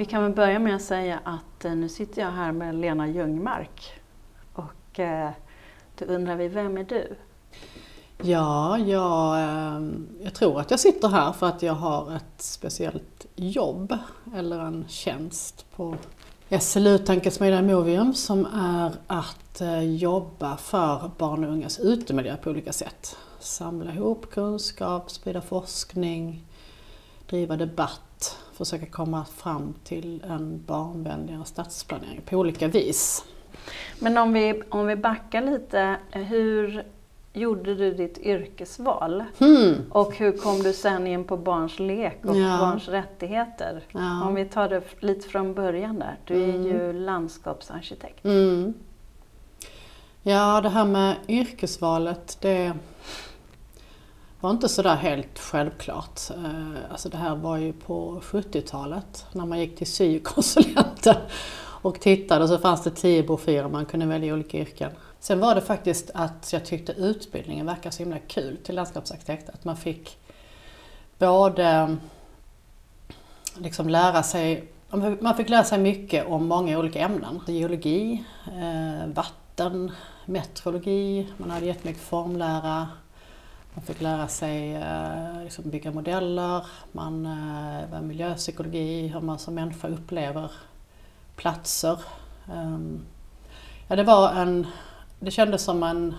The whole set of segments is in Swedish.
Vi kan väl börja med att säga att eh, nu sitter jag här med Lena Ljungmark. Och eh, då undrar vi, vem är du? Ja, jag, eh, jag tror att jag sitter här för att jag har ett speciellt jobb eller en tjänst på SLU Tankesmedjan Movium som är att jobba för barn och ungas utemiljö på olika sätt. Samla ihop kunskap, sprida forskning, driva debatt, försöka komma fram till en barnvänligare stadsplanering på olika vis. Men om vi, om vi backar lite, hur gjorde du ditt yrkesval? Hmm. Och hur kom du sen in på barns lek och Ja. barns rättigheter? Ja. Om vi tar det lite från början där. Du är Mm. ju landskapsarkitekt. Mm. Ja, det här med yrkesvalet, det var inte sådär helt självklart. Eh, alltså det här var ju på 70-talet när man gick till syokonsulenten och tittade så fanns det tio broschyrer man kunde välja olika yrken. Sen var det faktiskt att jag tyckte utbildningen verkade så himla kul till landskapsarkitekt. Att man fick både liksom lära sig man fick lära sig mycket om många olika ämnen. Geologi, eh, vatten, meteorologi, man hade jättemycket formlära. Man fick lära sig eh, liksom bygga modeller, man eh, miljöpsykologi, hur man som människa upplever platser. Ehm, ja, det var en, det kändes som en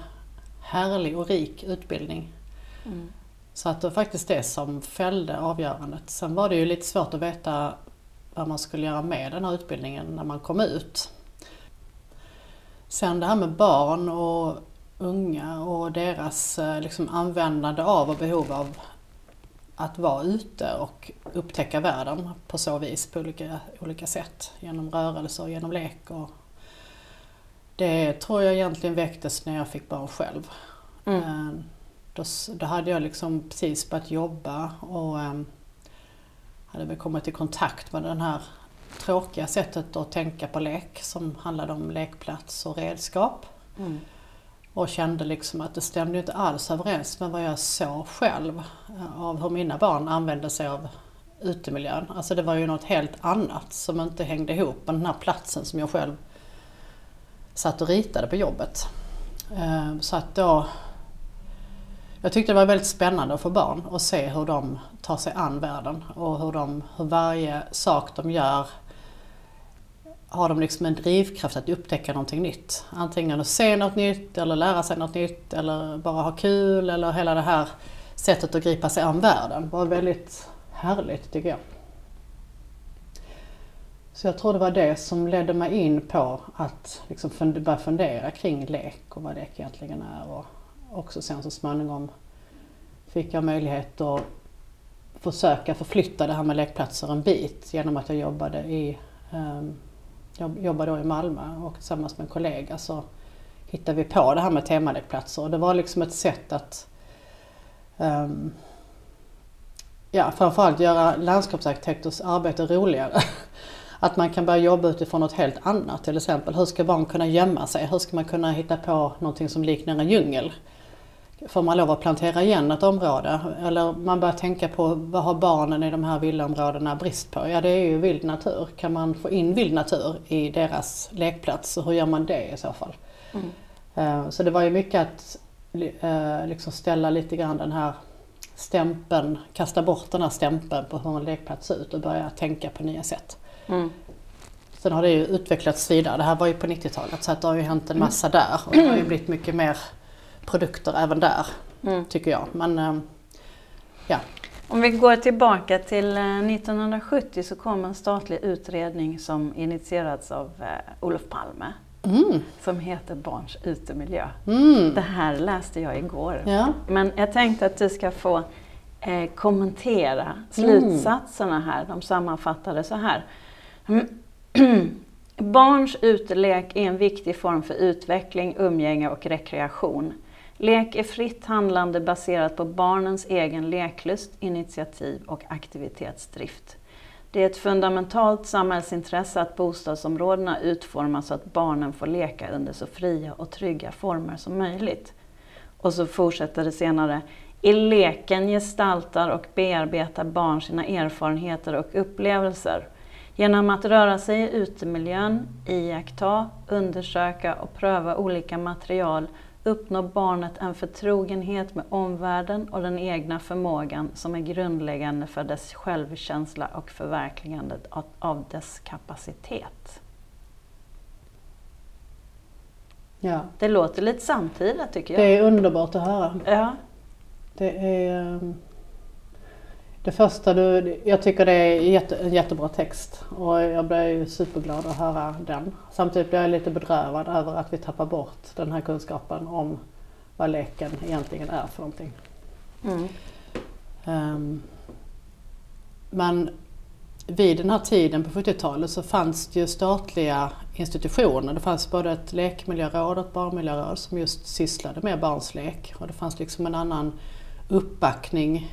härlig och rik utbildning. Mm. Så att det var faktiskt det som fällde avgörandet. Sen var det ju lite svårt att veta vad man skulle göra med den här utbildningen när man kom ut. Sen det här med barn och unga och deras eh, liksom, användande av och behov av att vara ute och upptäcka världen på så vis på olika, olika sätt. Genom rörelse och genom lek. Och det tror jag egentligen väcktes när jag fick barn själv. Mm. Eh, Då, då hade jag liksom precis börjat jobba och eh, hade väl kommit i kontakt med det här tråkiga sättet att tänka på lek som handlade om lekplats och redskap. Mm. Och kände liksom att det stämde inte alls överens med vad jag såg själv eh, av hur mina barn använde sig av utemiljön. Alltså det var ju något helt annat som inte hängde ihop med den här platsen som jag själv satt och ritade på jobbet. Eh, så att då jag tyckte det var väldigt spännande att få barn och se hur de tar sig an världen och hur, de, hur varje sak de gör har de liksom en drivkraft att upptäcka någonting nytt. Antingen att se något nytt eller lära sig något nytt eller bara ha kul eller hela det här sättet att gripa sig an världen Det var väldigt härligt tycker jag. Så jag tror det var det som ledde mig in på att liksom fund- börja fundera kring lek och vad lek egentligen är. Och också sen så småningom fick jag möjlighet att försöka förflytta det här med lekplatser en bit genom att jag jobbade i, um, jag jobbade då i Malmö och tillsammans med en kollega så hittade vi på det här med temalekplatser och det var liksom ett sätt att um, ja, framförallt göra landskapsarkitekters arbete roligare. Att man kan börja jobba utifrån något helt annat. Till exempel, hur ska barn kunna gömma sig? Hur ska man kunna hitta på någonting som liknar en djungel? Får man lov att plantera igen ett område? Eller man börjar tänka på vad har barnen i de här villaområdena brist på? Ja, det är ju vild natur. Kan man få in vild natur i deras lekplats? Och hur gör man det i så fall? Mm. Eh, Så det var ju mycket att eh, liksom ställa lite grann den här stämpeln, kasta bort den här stämpeln på hur en lekplats ser ut och börja tänka på nya sätt. Mm. Sen har det ju utvecklats vidare. Det här var ju på 90-talet så att det har ju hänt en massa där och det har ju blivit mycket mer produkter även där Mm. tycker jag. Men eh, ja, Om vi går tillbaka till eh, 1970 så kom en statlig utredning som initierats av eh, Olof Palme mm, som heter Barns utemiljö. mm, Det här läste jag igår. ja, Men jag tänkte att du ska få eh, kommentera slutsatserna här. De sammanfattade så här. Barns utelek är en viktig form för utveckling, umgänge och rekreation. Lek är fritt handlande baserat på barnens egen leklust, initiativ och aktivitetsdrift. Det är ett fundamentalt samhällsintresse att bostadsområdena utformas så att barnen får leka under så fria och trygga former som möjligt. Och så fortsätter det senare. I leken gestaltar och bearbetar barn sina erfarenheter och upplevelser. Genom att röra sig i utemiljön, iaktta, undersöka och pröva olika material uppnår barnet en förtrogenhet med omvärlden och den egna förmågan som är grundläggande för dess självkänsla och förverkligandet av dess kapacitet. Ja. Det låter lite samtida tycker jag. Det är underbart att höra. Ja. Det är ehm, det första du, jag tycker det är jätte, en jättebra text och jag blir superglad att höra den. Samtidigt blir jag lite bedrövad över att vi tappar bort den här kunskapen om vad leken egentligen är för någonting. Mm. Um, men vid den här tiden på 70-talet så fanns det ju statliga institutioner. Det fanns både ett lekmiljöråd och ett barnmiljöråd som just sysslade med barns lek och det fanns liksom en annan uppbackning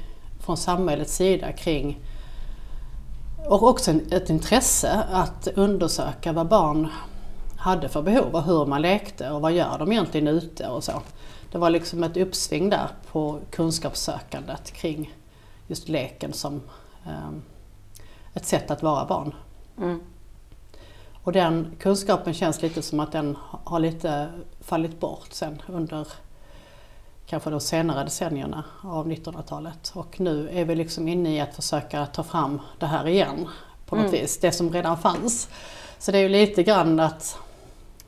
från samhällets sida kring och också ett intresse att undersöka vad barn hade för behov och hur man lekte och vad gör de egentligen ute och så. Det var liksom ett uppsving där på kunskapssökandet kring just leken som um, ett sätt att vara barn. Mm. Och den kunskapen känns lite som att den har lite fallit bort sen under kanske de senare decennierna av 1900-talet. Och nu är vi liksom inne i att försöka ta fram det här igen på något mm. vis, det som redan fanns. Så det är ju lite grann att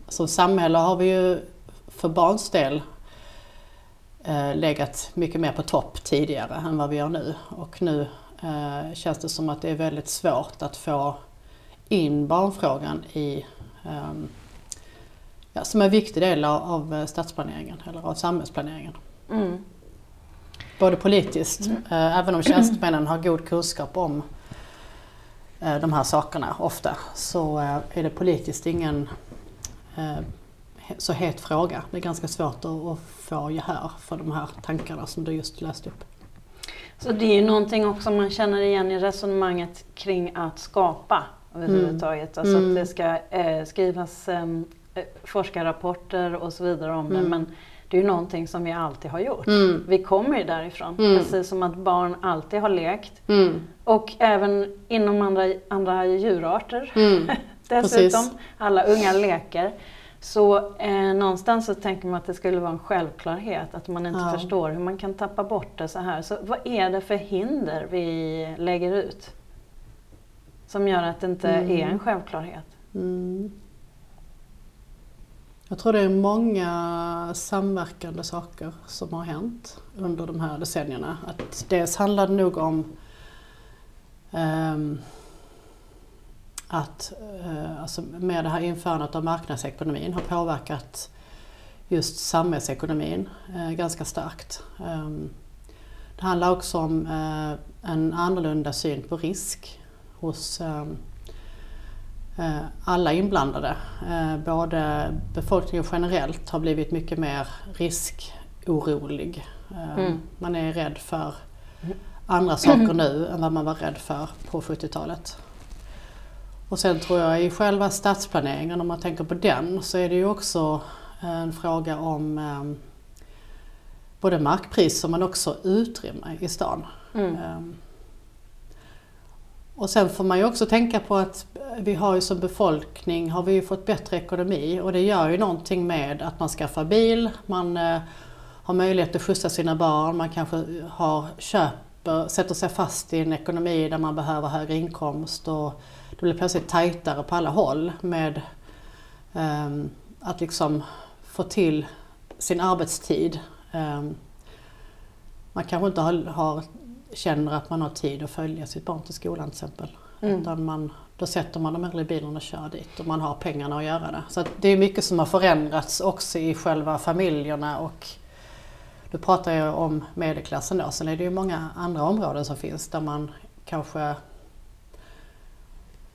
som samhälle har vi ju för barns del eh, legat mycket mer på topp tidigare än vad vi gör nu. Och nu eh, känns det som att det är väldigt svårt att få in barnfrågan i eh, ja, som en viktig del av, av stadsplaneringen eller av samhällsplaneringen. Mm. Både politiskt, mm. eh, även om tjänstemännen har god kunskap om eh, de här sakerna ofta, så eh, är det politiskt ingen eh, så het fråga. Det är ganska svårt att, få gehör för de här tankarna som du just läste upp. Så det är ju någonting också man känner igen i resonemanget kring att skapa överhuvudtaget. Mm. Alltså att mm. det ska eh, skrivas eh, forskarrapporter och så vidare om mm. det. Men det är ju någonting som vi alltid har gjort. Mm. Vi kommer ju därifrån. Mm. Precis som att barn alltid har lekt. Mm. Och även inom andra, andra djurarter mm. dessutom. Precis. Alla unga leker. Så eh, någonstans så tänker man att det skulle vara en självklarhet att man inte ja. förstår hur man kan tappa bort det så här. Så vad är det för hinder vi lägger ut? Som gör att det inte mm. är en självklarhet. Jag tror det är många samverkande saker som har hänt under de här decennierna. Att dels handlar det nog om um, att uh, alltså med det här införandet av marknadsekonomin har påverkat just samhällsekonomin uh, ganska starkt. Um, det handlar också om uh, en annorlunda syn på risk hos um, Eh, alla inblandade, eh, både befolkningen generellt har blivit mycket mer riskorolig. Eh, mm. Man är rädd för andra saker nu än vad man var rädd för på 70-talet. Och sen tror jag i själva stadsplaneringen, om man tänker på den, så är det ju också en fråga om både markpriser men också utrymme i stan. Mm. Och sen får man ju också tänka på att vi har ju som befolkning har vi ju fått bättre ekonomi och det gör ju någonting med att man skaffar bil, man eh, har möjlighet att skjutsa sina barn, man kanske har, köper, sätter sig fast i en ekonomi där man behöver högre inkomst och det blir plötsligt tajtare på alla håll med um, att liksom få till sin arbetstid. Um, man kanske inte har, har känner att man har tid att följa sitt barn till skolan till exempel. Mm. Utan man, då sätter man dem hellre i bilen och kör dit och man har pengarna att göra det. Så det är mycket som har förändrats också i själva familjerna och du pratar ju om medelklassen då, sen är det ju många andra områden som finns där man kanske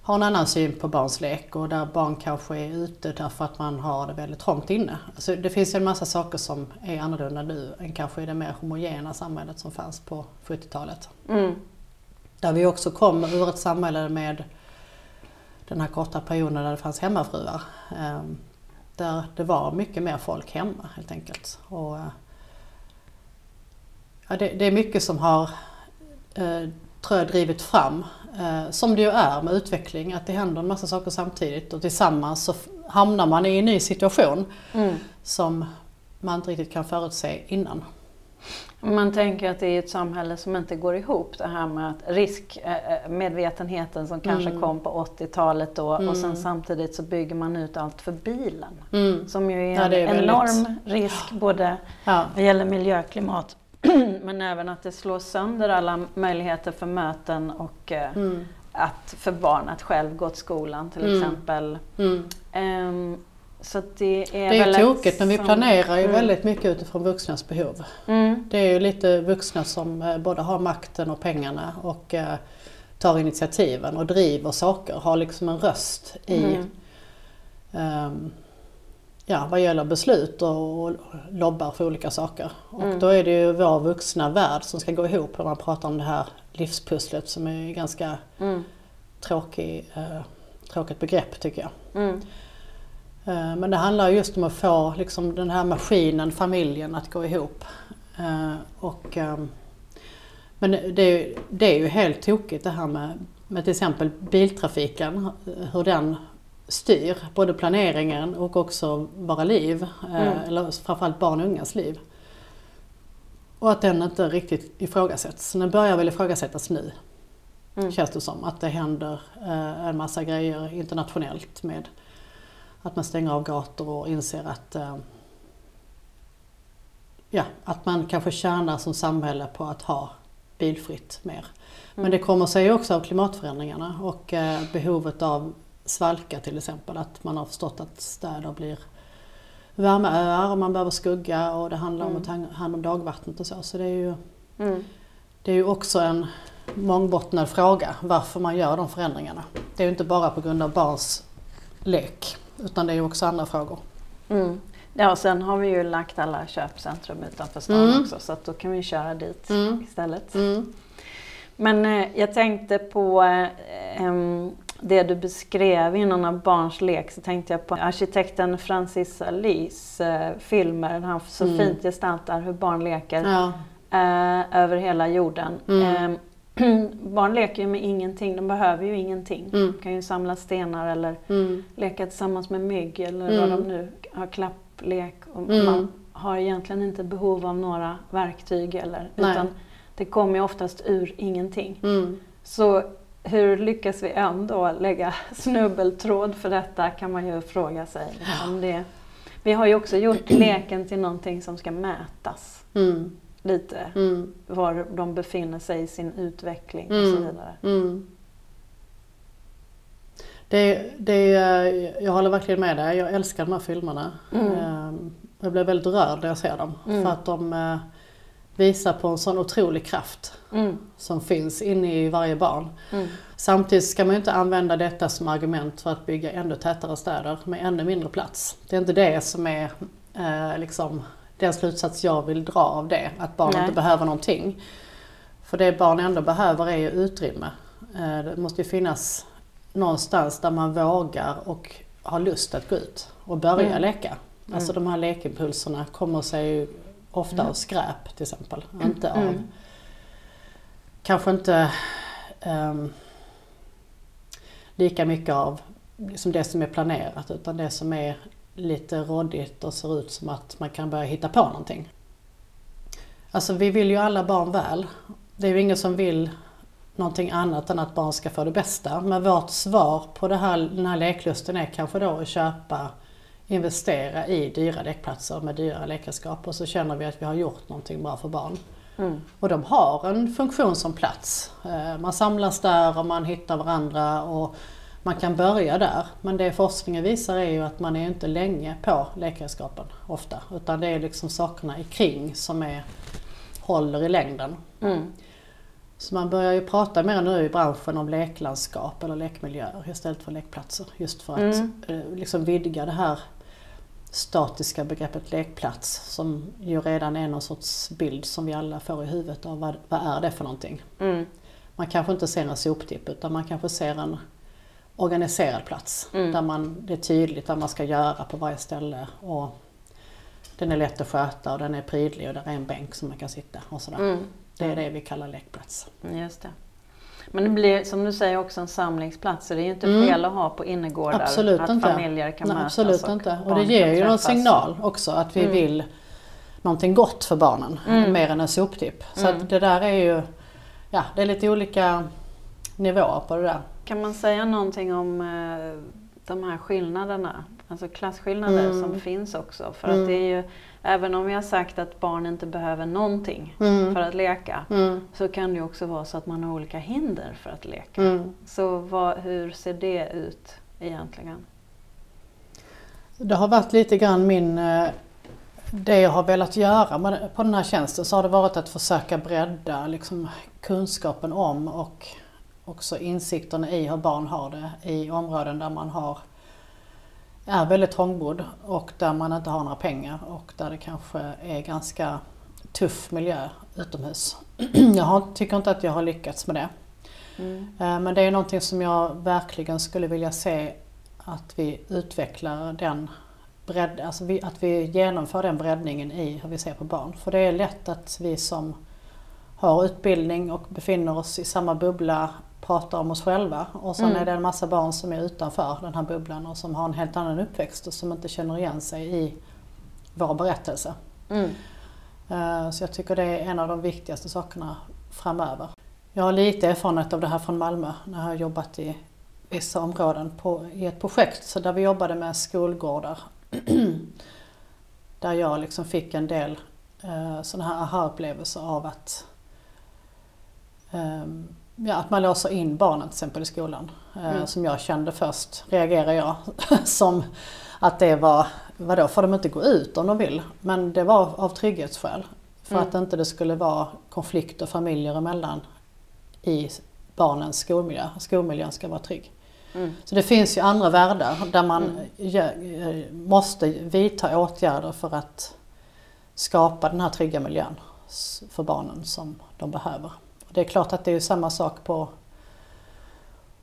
har en annan syn på barns lek och där barn kanske är ute därför att man har det väldigt trångt inne. Alltså det finns en massa saker som är annorlunda nu än kanske i det mer homogena samhället som fanns på 70-talet. Mm. Där vi också kom ur ett samhälle med den här korta perioden där det fanns hemmafruar. Ehm, där det var mycket mer folk hemma helt enkelt. Och, ja, det, det är mycket som har eh, tror jag drivit fram Eh, som det ju är med utveckling, att det händer en massa saker samtidigt och tillsammans så hamnar man i en ny situation Mm. som man inte riktigt kan förutse innan. Man tänker att det är ett samhälle som inte går ihop. Det här med att riskmedvetenheten som kanske Mm. kom på 80-talet då och Mm. sen samtidigt så bygger man ut allt för bilen. Mm. Som ju är Ja, en det är väldigt- enorm risk både Ja. vad gäller miljö och klimat men även att det slår sönder alla möjligheter för möten och eh, Mm. att för barn att själv gå till skolan till Mm. exempel. Ehm, så det är Det är ju tokigt men vi planerar ju Mm. väldigt mycket utifrån vuxnas behov. Mm. Det är ju lite vuxna som eh, både har makten och pengarna och eh, tar initiativen och driver saker, har liksom en röst i Mm. ehm, ja, vad gäller beslut och, lobbar för olika saker. Och Mm. då är det ju vår vuxna värld som ska gå ihop när man pratar om det här livspusslet som är ganska Mm. tråkig, eh, tråkigt begrepp tycker jag. Mm. Eh, Men det handlar just om att få liksom, den här maskinen, familjen, att gå ihop. Eh, Och, ehm, men det är, ju- det är ju helt tokigt det här med, med till exempel biltrafiken, hur den styr både planeringen och också våra liv, eh, Mm. eller framförallt barn och ungas liv. Och att den inte riktigt ifrågasätts. Den börjar väl ifrågasättas nu, Mm. känns det som. Att det händer eh, en massa grejer internationellt med att man stänger av gator och inser att, eh, ja, att man kanske tjänar som samhälle på att ha bilfritt mer. Men det kommer sig också av klimatförändringarna och eh, behovet av svalka till exempel. Att man har förstått att städer blir värmeöar och man behöver skugga och det handlar om Mm. att ta hand om dagvattnet och så. Så det är ju, Mm. det är ju också en mångbottnad fråga varför man gör de förändringarna. Det är ju inte bara på grund av barns lek utan det är ju också andra frågor. Mm. Ja, och sen har vi ju lagt alla köpcentrum utanför stan Mm. också så att då kan vi köra dit Mm. istället. Mm. Men eh, jag tänkte på eh, em, det du beskrev innan av barns lek så tänkte jag på arkitekten Francis Alis eh, filmer där han så Mm. fint gestaltar hur barn leker Ja. eh, över hela jorden. Mm. Em, barn leker ju med ingenting, de behöver ju ingenting. Mm. De kan ju samla stenar eller Mm. leka tillsammans med mygg eller Mm. vad de nu har, klapplek. Och Mm. Man har egentligen inte behov av några verktyg eller, Nej. utan det kommer ju oftast ur ingenting. Så hur lyckas vi ändå lägga snubbeltråd för detta kan man ju fråga sig. Liksom det. Vi har ju också gjort leken till någonting som ska mätas Mm. lite. Mm. Var de befinner sig i sin utveckling och Mm. så vidare. Mm. Det, det, jag håller verkligen med dig. Jag älskar de här filmerna. Mm. Ehm, Jag blir väldigt rörd när jag ser dem. Mm. För att de eh, visar på en sån otrolig kraft Mm. som finns inne i varje barn. Mm. Samtidigt ska man inte använda detta som argument för att bygga ännu tätare städer med ännu mindre plats. Det är inte det som är eh, liksom, den slutsats jag vill dra av det, att barn Nej. inte behöver någonting. För det barn ändå behöver är ju utrymme. Eh, det måste ju finnas någonstans där man vågar och har lust att gå ut och börja Mm. leka. Alltså Mm. de här lekimpulserna kommer sig ju ofta Mm. av skräp till exempel, inte av Mm. kanske inte ehm, lika mycket av liksom det som är planerat utan det som är lite råddigt och ser ut som att man kan börja hitta på någonting. Alltså vi vill ju alla barn väl. Det är ju ingen som vill någonting annat än att barn ska få det bästa. Men vårt svar på det här, den här leklusten är kanske då att köpa, investera i dyra lekplatser med dyra lekredskap och så känner vi att vi har gjort någonting bra för barn. Mm. Och de har en funktion som plats. Eh, Man samlas där och man hittar varandra och man kan börja där. Men det forskningen visar är ju att man är inte länge på lekredskapen ofta. Utan det är liksom sakerna i kring som är, håller i längden. Mm. Så man börjar ju prata mer nu i branschen om leklandskap eller lekmiljöer istället för lekplatser. Just för att Mm. eh, liksom vidga det här statiska begreppet lekplats som ju redan är någon sorts bild som vi alla får i huvudet av vad, vad är det för någonting. Mm. Man kanske inte ser en soptipp utan man kanske ser en organiserad plats Mm. där man, det är tydligt vad man ska göra på varje ställe och den är lätt att sköta och den är prydlig och där är en bänk som man kan sitta och sådär. Mm. Det är det vi kallar lekplats. Just det. Men det blir som du säger också en samlingsplats. Så det är ju inte Mm. fel att ha på innergårdar. Absolut att inte. familjer kan Nej, mötas absolut och inte. Och det ger ju en signal också att vi Mm. vill någonting gott för barnen. Mm. Mer än en soptipp. Så Mm. att det där är ju, ja det är lite olika nivåer på det där. Kan man säga någonting om eh, de här skillnaderna? Alltså klasskillnader Mm. som finns också. För Mm. att det är ju, även om vi har sagt att barn inte behöver någonting Mm. för att leka. Mm. Så kan det också vara så att man har olika hinder för att leka. Mm. Så vad, hur ser det ut egentligen? Det har varit lite grann min, eh, det jag har velat göra på den här tjänsten så har det varit att försöka bredda liksom, kunskapen om och också insikterna i hur barn har det i områden där man har är väldigt trångbodd och där man inte har några pengar och där det kanske är ganska tuff miljö utomhus. Jag tycker inte att jag har lyckats med det. Mm. Eh, Men det är någonting som jag verkligen skulle vilja se att vi utvecklar den bredd, alltså vi, att vi genomför den breddningen i hur vi ser på barn. För det är lätt att vi som har utbildning och befinner oss i samma bubbla pratar om oss själva och sen Mm. är det en massa barn som är utanför den här bubblan och som har en helt annan uppväxt och som inte känner igen sig i vår berättelse. Mm. Eh, Så jag tycker det är en av de viktigaste sakerna framöver. Jag har lite erfarenhet av det här från Malmö när jag har jobbat i vissa områden på, i ett projekt så där vi jobbade med skolgårdar. där jag liksom fick en del eh, sådana här aha-upplevelser av att, ehm, ja, att man låser in barnen till exempel i skolan. Eh, Mm. Som jag kände först, reagerar jag, som att det var, vadå får de inte gå ut om de vill? Men det var av trygghetsskäl. För Mm. att inte det skulle vara konflikter familjer emellan i barnens skolmiljö. Skolmiljön ska vara trygg. Mm. Så det finns ju andra världar där man Mm. eh, måste vidta åtgärder för att skapa den här trygga miljön för barnen som de behöver. Det är klart att det är samma sak på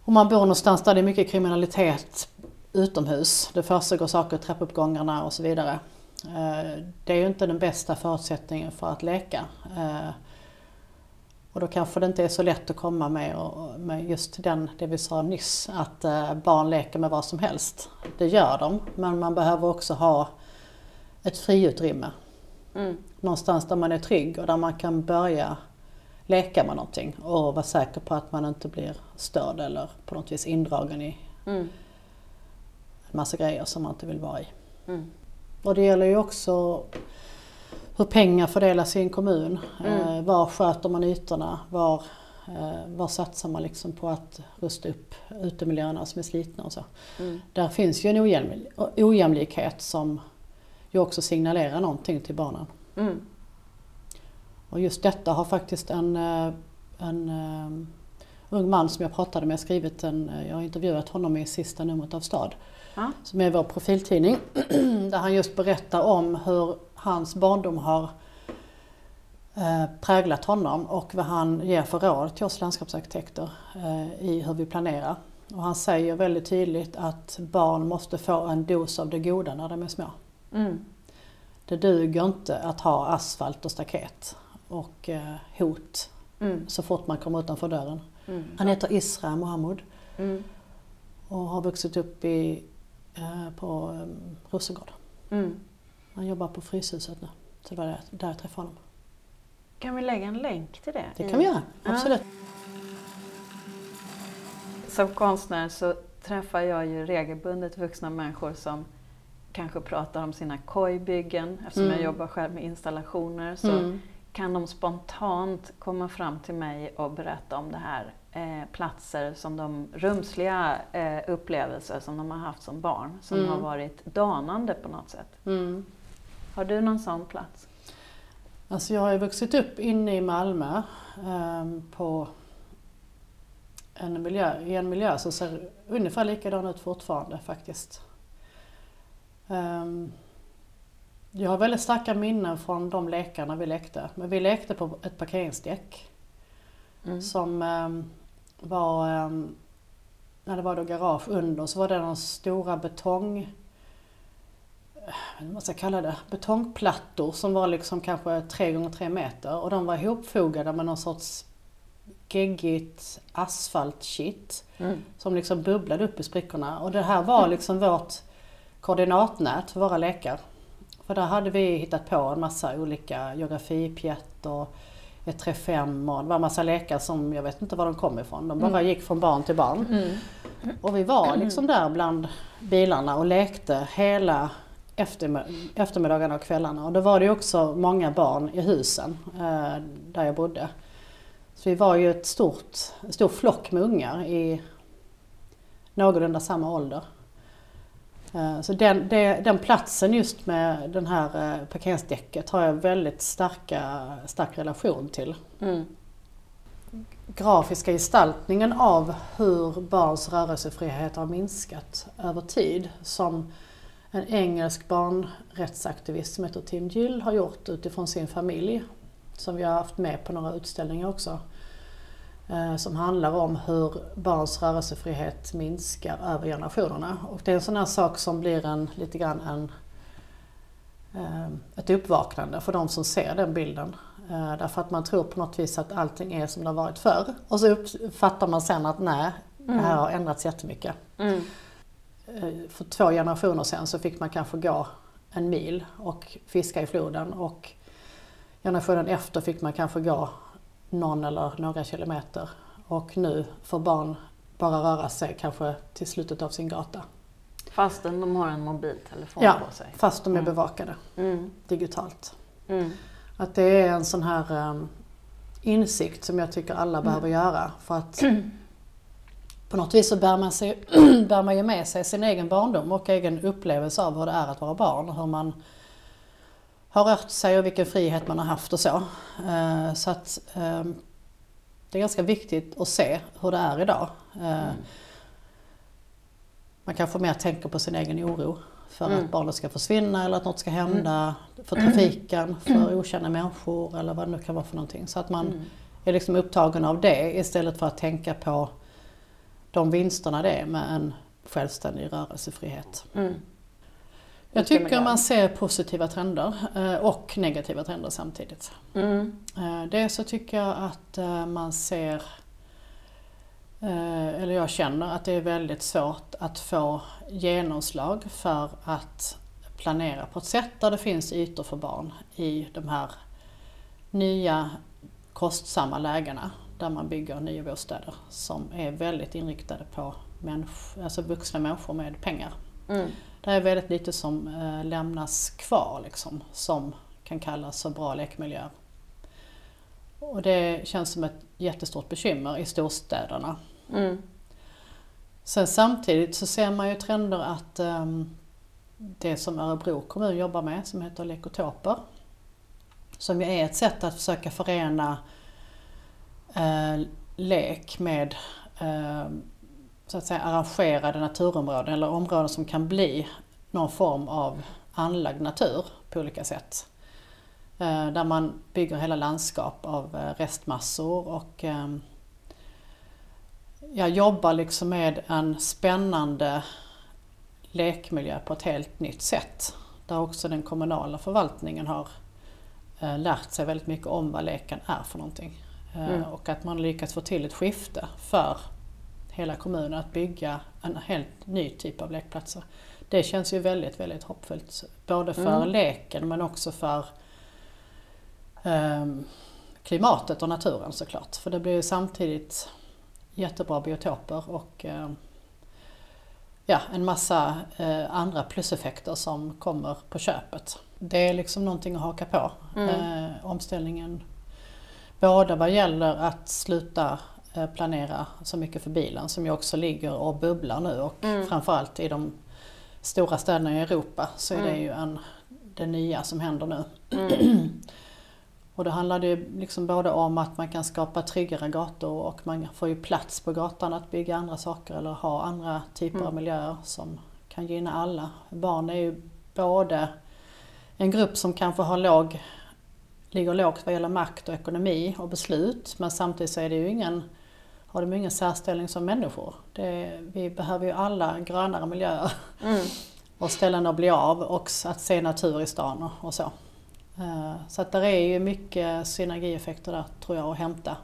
om man bor någonstans där det är mycket kriminalitet utomhus. Det försiggår saker i trappuppgångarna och så vidare. Eh, Det är ju inte den bästa förutsättningen för att leka. Eh, Och då kanske det inte är så lätt att komma med, och- med just den, det vi sa nyss, att eh, barn leker med vad som helst. Det gör de, men man behöver också ha ett friutrymme. Mm. Någonstans där man är trygg och där man kan börja leka med någonting och vara säker på att man inte blir störd eller på något vis indragen i Mm. en massa grejer som man inte vill vara i. Mm. Och det gäller ju också hur pengar fördelas i en kommun. Mm. Eh, var sköter man ytorna? Var, eh, var satsar man liksom på att rusta upp utemiljöerna som är slitna och så. Mm. Där finns ju en ojäml- ojämlikhet som ju också signalerar någonting till barnen. Mm. Och just detta har faktiskt en, eh, en um, ung man som jag pratade med skrivit en, eh, jag har intervjuat honom i sista numret av Stad, Ja. som är vår profiltidning, där han just berättar om hur hans barndom har eh, präglat honom och vad han ger för råd till oss landskapsarkitekter eh, i hur vi planerar. Och han säger väldigt tydligt att barn måste få en dos av det goda när de är små. Mm. Det duger inte att ha asfalt och staket och eh, hot Mm. så fort man kommer utanför dörren. Mm. Han heter Isra Mohammed Mm. och har vuxit upp i, eh, på um, Rosengård. Mm. Han jobbar på Fryshuset nu. Så det var där, jag träffade honom. Kan vi lägga en länk till det? Det kan vi göra, Ja. absolut. Som konstnär så träffar jag ju regelbundet vuxna människor som kanske pratar om sina kojbyggen. Eftersom Mm. jag jobbar själv med installationer så Mm. Kan de spontant komma fram till mig och berätta om det här. Eh, platser som de rumsliga eh, upplevelser som de har haft som barn som Mm. har varit danande på något sätt. Mm. Har du någon sån plats? Alltså jag har ju vuxit upp inne i Malmö ehm, på en miljö, i en miljö som ser ungefär likadan ut fortfarande faktiskt. Ehm, jag har väldigt starka minnen från de lekarna vi lekte. Men vi lekte på ett parkeringsdäck Mm. som ehm, var, ehm, när det var då garage under så var det några stora betong, eh, vad man ska kalla det, betongplattor som var liksom kanske tre gånger tre meter och de var ihopfogade med någon sorts geggigt asfaltkitt Mm. som liksom bubblade upp i sprickorna. Och det här var liksom vårt koordinatnät för våra lekar. För där hade vi hittat på en massa olika geografipjätt och ett 3-5 och det var en massa lekar som jag vet inte var de kom ifrån. De bara Mm. gick från barn till barn. Mm. Och vi var liksom där bland bilarna och lekte hela eftermid- eftermiddagarna och kvällarna. Och då var det också många barn i husen eh, där jag bodde. Så vi var ju ett stort, en stor flock med ungar i någorlunda samma ålder. Eh, Så den, den platsen just med den här eh, parkeringsdäcket har jag väldigt starka, stark relation till Mm. grafiska gestaltningen av hur barns rörelsefrihet har minskat över tid som en engelsk barnrättsaktivist som heter Tim Gill har gjort utifrån sin familj som vi har haft med på några utställningar också. Eh, Som handlar om hur barns rörelsefrihet minskar över generationerna. Och det är en sån här sak som blir en, lite grann en, eh, ett uppvaknande för de som ser den bilden. Eh, Därför att man tror på något vis att allting är som det har varit förr. Och så uppfattar man sen att nej, det här har ändrats jättemycket. Mm. För två generationer sedan så fick man kanske gå en mil och fiska i floden och generationen efter fick man kanske gå någon eller några kilometer. Och nu får barn bara röra sig kanske till slutet av sin gata. Fastän de har en mobiltelefon Ja. på sig. Fast de är Mm. bevakade Mm. digitalt. Mm. Att det är en sån här um, insikt som jag tycker alla behöver göra. För att på något vis så bär man, sig, bär man ju med sig sin egen barndom och egen upplevelse av hur det är att vara barn. Hur man har rört sig och vilken frihet man har haft och så. Eh, Så att ehm, det är ganska viktigt att se hur det är idag. Eh, Man kanske mer tänker på sin egen oro för Mm. att barnet ska försvinna eller att något ska hända för trafiken, för okända människor eller vad det nu kan vara för någonting. Så att man Mm. är liksom upptagen av det istället för att tänka på de vinsterna det är med en självständig rörelsefrihet. Mm. Jag tycker man ser positiva trender eh, och negativa trender samtidigt. Mm. Eh, Dels så tycker jag att eh, man ser, eller jag känner att det är väldigt svårt att få genomslag för att planera på ett sätt där det finns ytor för barn i de här nya kostsamma lägena där man bygger nya bostäder som är väldigt inriktade på människ- alltså vuxna människor med pengar. Mm. Det är väldigt lite som eh, lämnas kvar liksom, som kan kallas för bra lekmiljöer. Och det känns som ett jättestort bekymmer i storstäderna. Mm. Sen samtidigt så ser man ju trender att ehm, det som Örebro kommun jobbar med som heter Lekotoper som ju är ett sätt att försöka förena eh, lek med eh, så att säga arrangerade naturområden eller områden som kan bli någon form av anlagd natur på olika sätt. Eh, där man bygger hela landskap av eh, restmassor och ehm, jag jobbar liksom med en spännande lekmiljö på ett helt nytt sätt. Där också den kommunala förvaltningen har eh, lärt sig väldigt mycket om vad leken är för någonting. Eh, Mm. Och att man lyckats få till ett skifte för hela kommunen att bygga en helt ny typ av lekplatser. Det känns ju väldigt, väldigt hoppfullt. Både för Mm. leken men också för ehm, klimatet och naturen såklart. För det blir ju samtidigt jättebra biotoper och eh, ja, en massa eh, andra pluseffekter som kommer på köpet. Det är liksom någonting att haka på. Mm. Eh, omställningen både vad gäller att sluta eh, planera så mycket för bilen som ju också ligger och bubblar nu och Mm. framförallt i de stora städerna i Europa så är det Mm. ju en, det nya som händer nu. Mm. Och då handlar det ju liksom både om att man kan skapa tryggare gator och man får ju plats på gatan att bygga andra saker eller ha andra typer av Mm. miljöer som kan gynna alla. Barn är ju både en grupp som kanske har låg, ligger lågt vad gäller makt och ekonomi och beslut men samtidigt så är det ju ingen, har de ingen särställning som människor. Det, vi behöver ju alla grönare miljöer Mm. och ställen att bli av och att se natur i stan och, så. Eh, Så att där är ju mycket synergieffekter där tror jag att hämta.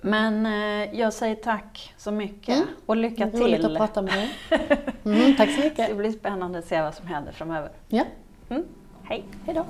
Men eh, jag säger tack så mycket Mm. och lycka Roligt till. att prata med dig. Mm, tack så Det mycket. blir spännande att se vad som händer framöver. Ja, Mm. Hej! hej då.